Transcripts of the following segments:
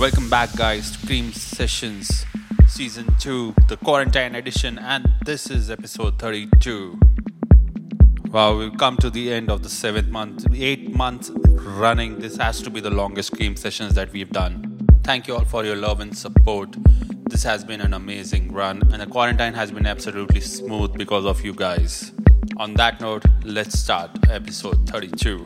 Welcome back, guys, to Cream Sessions Season 2, the Quarantine Edition, and this is episode 32. Wow, we've come to the end of the seventh month, eight months running. This has to be the longest Cream Sessions that we've done. Thank you all for your love and support. This has been an amazing run, and the quarantine has been absolutely smooth because of you guys. On that note, let's start episode 32.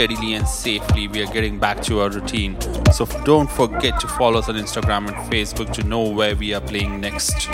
Steadily and safely we are getting back to our routine. So don't forget to follow us on Instagram and Facebook to know where we are playing next.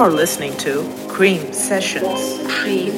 You're listening to Cream Sessions. Cream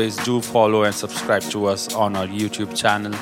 always, do follow and subscribe to us on our YouTube channel.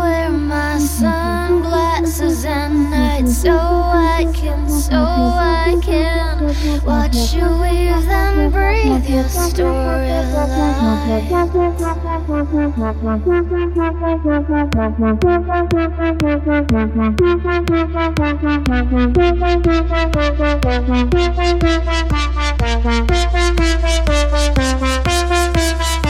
Wear my sunglasses at night so I can, so I can watch you weave and breathe your story I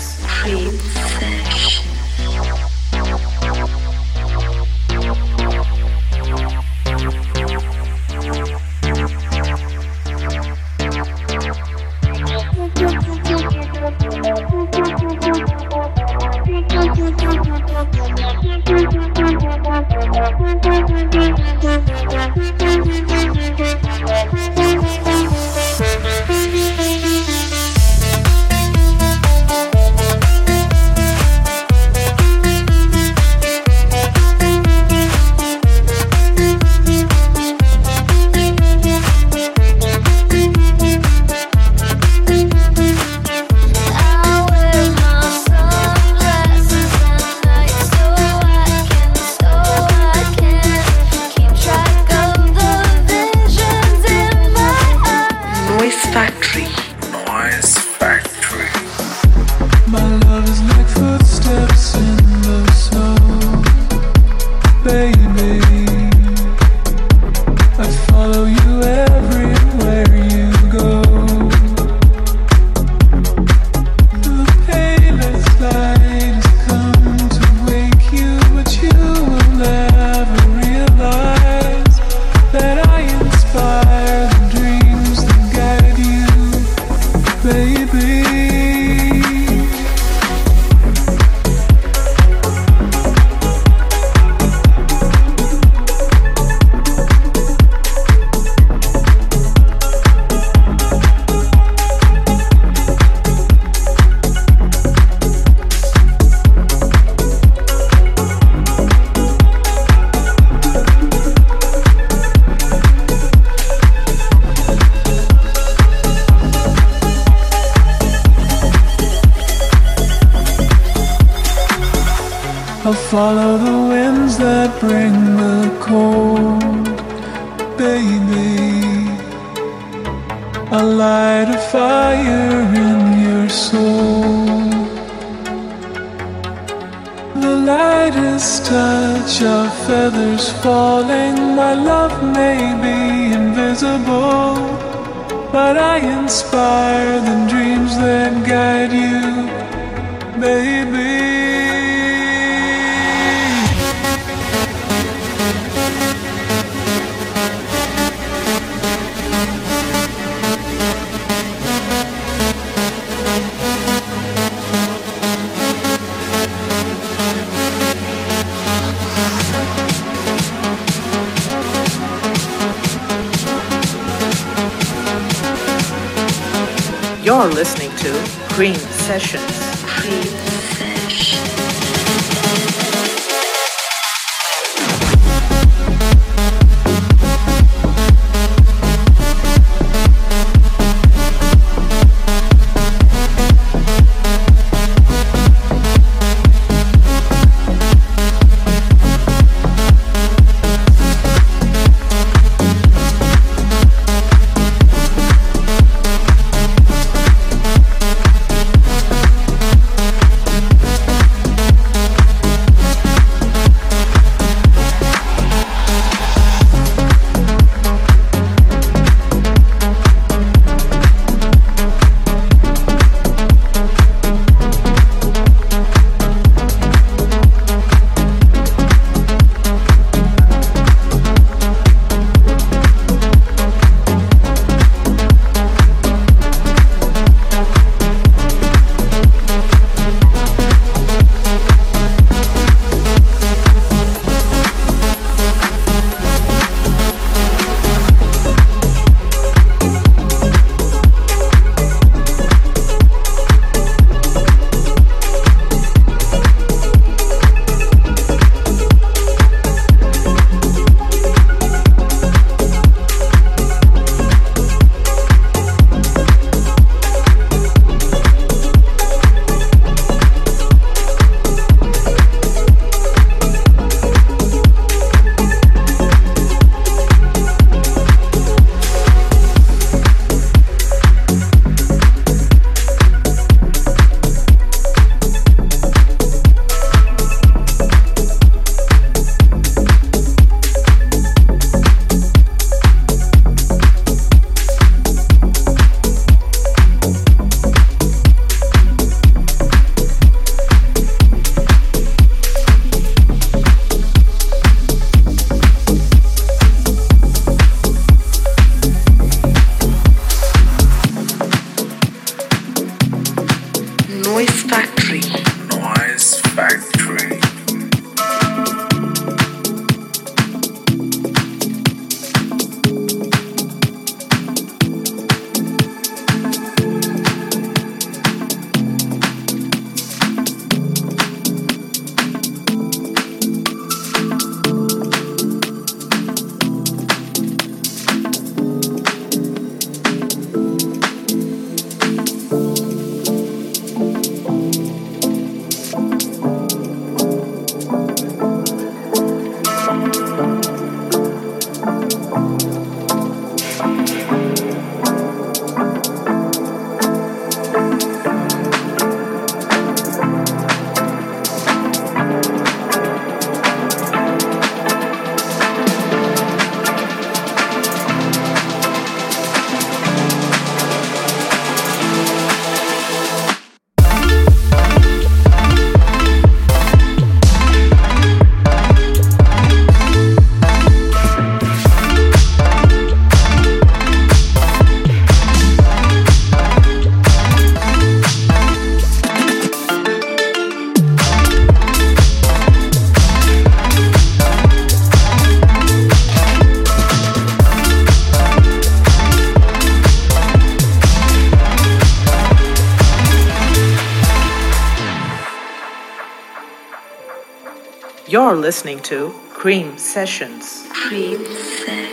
slightest touch of feathers falling. My love may be invisible, but I inspire the dreams that guide you, baby. You're listening to Cream Sessions. You're listening to Cream Sessions. Cream Session.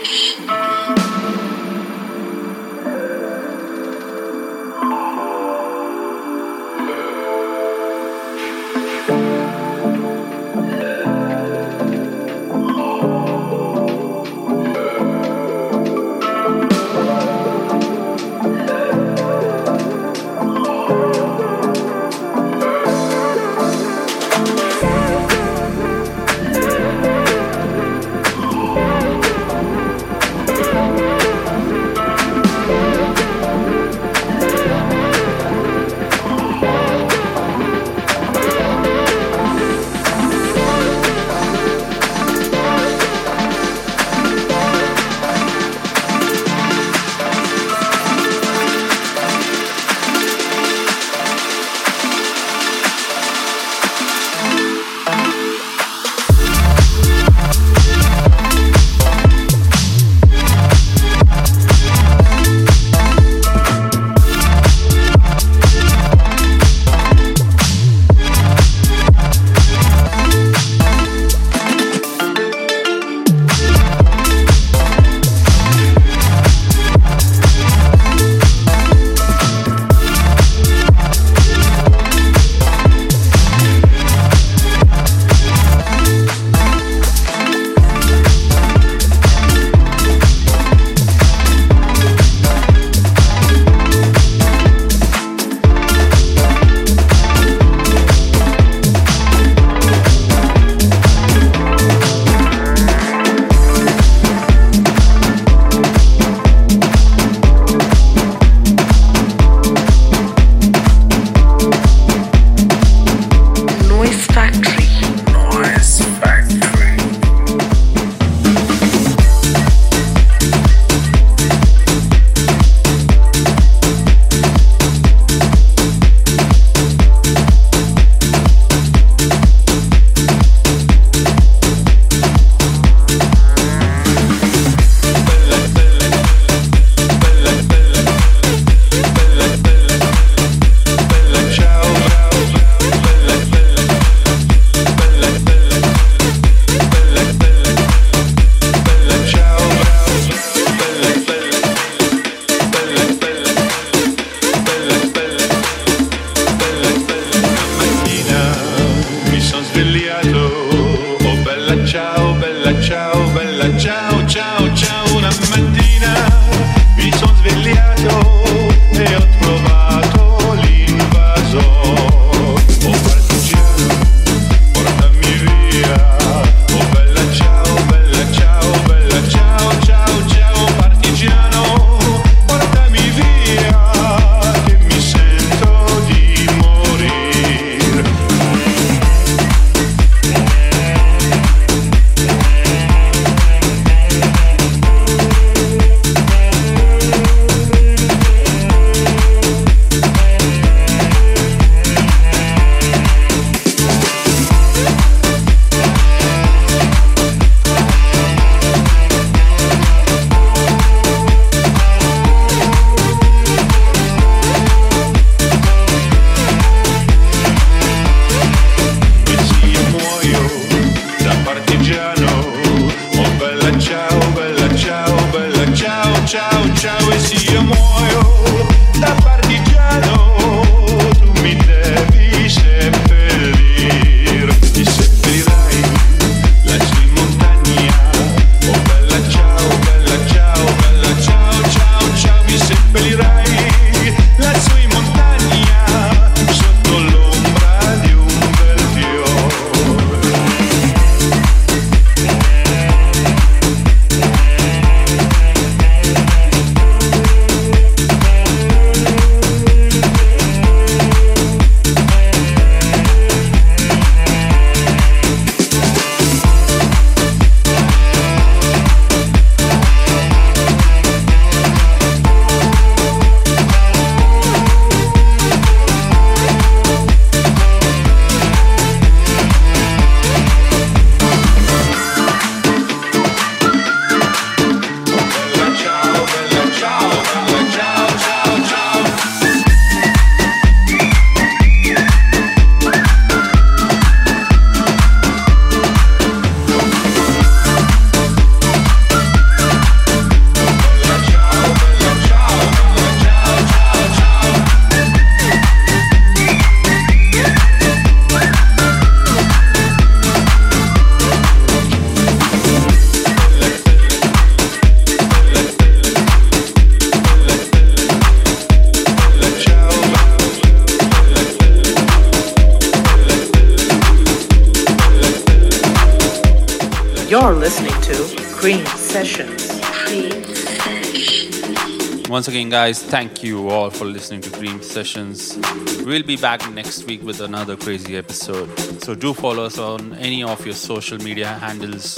again, guys. Thank you all for listening to Cream Sessions. We'll be back next week with another crazy episode. So do follow us on any of your social media handles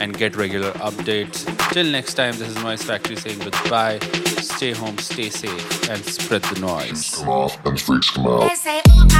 and get regular updates. Till next time, this is Noise Factory saying goodbye. Stay home, stay safe, and spread the noise. Come off and freaks come out.